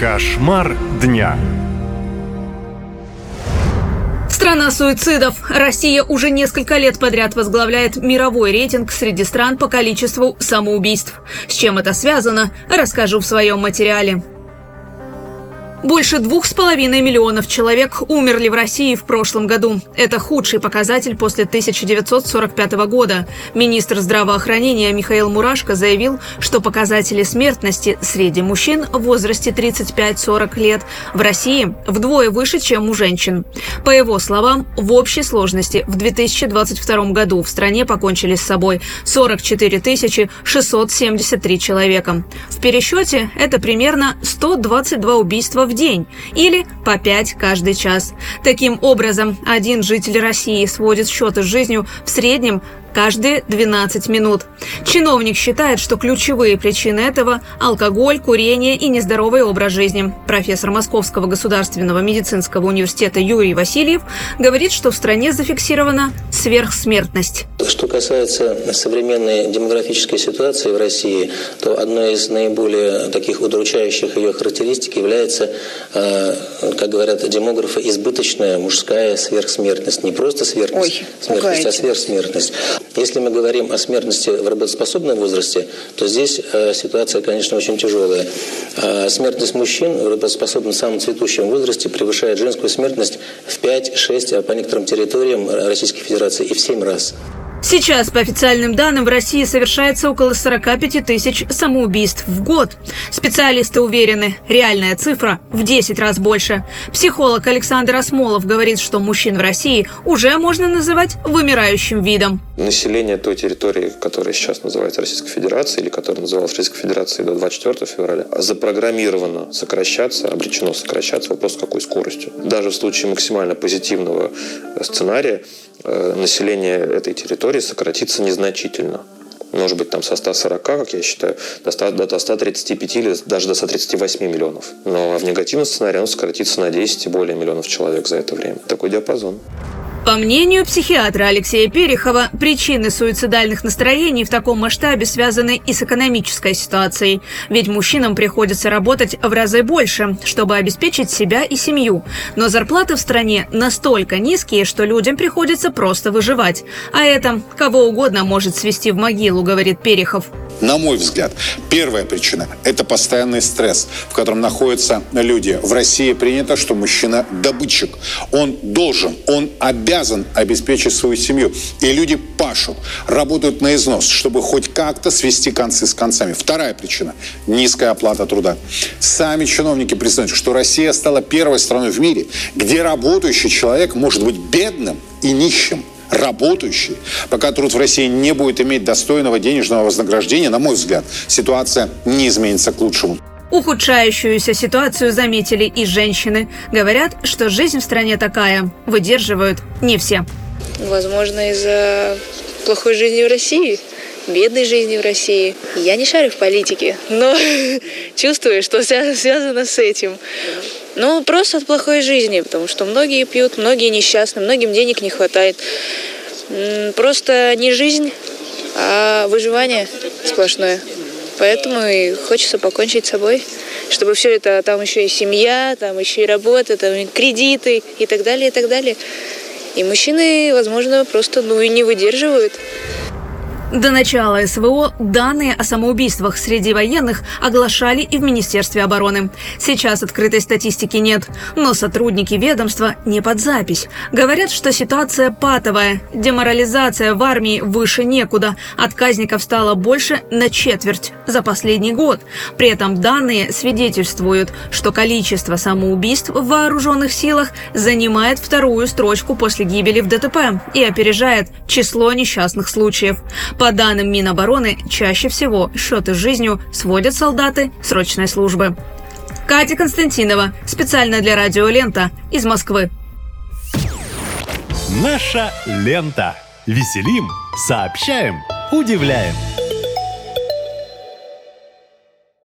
Кошмар дня. Страна суицидов. Россия уже несколько лет подряд возглавляет мировой рейтинг среди стран по количеству самоубийств. С чем это связано, расскажу в своем материале. Больше двух с половиной миллионов человек умерли в России в прошлом году. Это худший показатель после 1945 года. Министр здравоохранения Михаил Мурашко заявил, что показатели смертности среди мужчин в возрасте 35-40 лет в России вдвое выше, чем у женщин. По его словам, в общей сложности в 2022 году в стране покончили с собой 44 673 человека. В пересчете это примерно 122 убийства в день или по 5 каждый час. Таким образом, один житель России сводит счеты с жизнью в среднем каждые 12 минут. Чиновник считает, что ключевые причины этого – алкоголь, курение и нездоровый образ жизни. Профессор Московского государственного медицинского университета Юрий Васильев говорит, что в стране зафиксирована сверхсмертность. Что касается современной демографической ситуации в России, то одной из наиболее таких удручающих ее характеристик является, э, как говорят демографы, избыточная мужская сверхсмертность. Не просто сверхсмертность, Ой, а сверхсмертность. Если мы говорим о смертности в работоспособном возрасте, то здесь э, ситуация, конечно, очень тяжелая. Э, смертность мужчин в работоспособном самом цветущем возрасте превышает женскую смертность в 5-6, а по некоторым территориям Российской Федерации и в 7 раз. Сейчас, по официальным данным, в России совершается около 45 тысяч самоубийств в год. Специалисты уверены, реальная цифра в 10 раз больше. Психолог Александр Осмолов говорит, что мужчин в России уже можно называть вымирающим видом. Население той территории, которая сейчас называется Российской Федерацией, или которая называлась Российской Федерацией до 24 февраля, запрограммировано сокращаться, обречено сокращаться. Вопрос, какой скоростью. Даже в случае максимально позитивного сценария Э, население этой территории сократится незначительно. Может быть, там со 140, как я считаю, до, 100, до 135 или даже до 138 миллионов. Но в негативном сценарии он сократится на 10 и более миллионов человек за это время. Такой диапазон. По мнению психиатра Алексея Перехова, причины суицидальных настроений в таком масштабе связаны и с экономической ситуацией. Ведь мужчинам приходится работать в разы больше, чтобы обеспечить себя и семью. Но зарплаты в стране настолько низкие, что людям приходится просто выживать. А это кого угодно может свести в могилу, говорит Перехов. На мой взгляд, первая причина – это постоянный стресс, в котором находятся люди. В России принято, что мужчина – добытчик. Он должен, он обязан обеспечить свою семью. И люди пашут, работают на износ, чтобы хоть как-то свести концы с концами. Вторая причина – низкая оплата труда. Сами чиновники признают, что Россия стала первой страной в мире, где работающий человек может быть бедным и нищим работающий, пока труд в России не будет иметь достойного денежного вознаграждения, на мой взгляд, ситуация не изменится к лучшему. Ухудшающуюся ситуацию заметили и женщины. Говорят, что жизнь в стране такая. Выдерживают не все. Возможно, из-за плохой жизни в России, бедной жизни в России. Я не шарю в политике, но чувствую, что связано с этим. Ну, просто от плохой жизни, потому что многие пьют, многие несчастны, многим денег не хватает. Просто не жизнь, а выживание сплошное. Поэтому и хочется покончить с собой, чтобы все это, там еще и семья, там еще и работа, там и кредиты и так далее, и так далее. И мужчины, возможно, просто ну и не выдерживают. До начала СВО данные о самоубийствах среди военных оглашали и в Министерстве обороны. Сейчас открытой статистики нет, но сотрудники ведомства не под запись. Говорят, что ситуация патовая, деморализация в армии выше некуда, отказников стало больше на четверть за последний год. При этом данные свидетельствуют, что количество самоубийств в вооруженных силах занимает вторую строчку после гибели в ДТП и опережает число несчастных случаев. По данным Минобороны, чаще всего счеты с жизнью сводят солдаты срочной службы. Катя Константинова, специально для радио «Лента» из Москвы. Наша лента. Веселим, сообщаем, удивляем.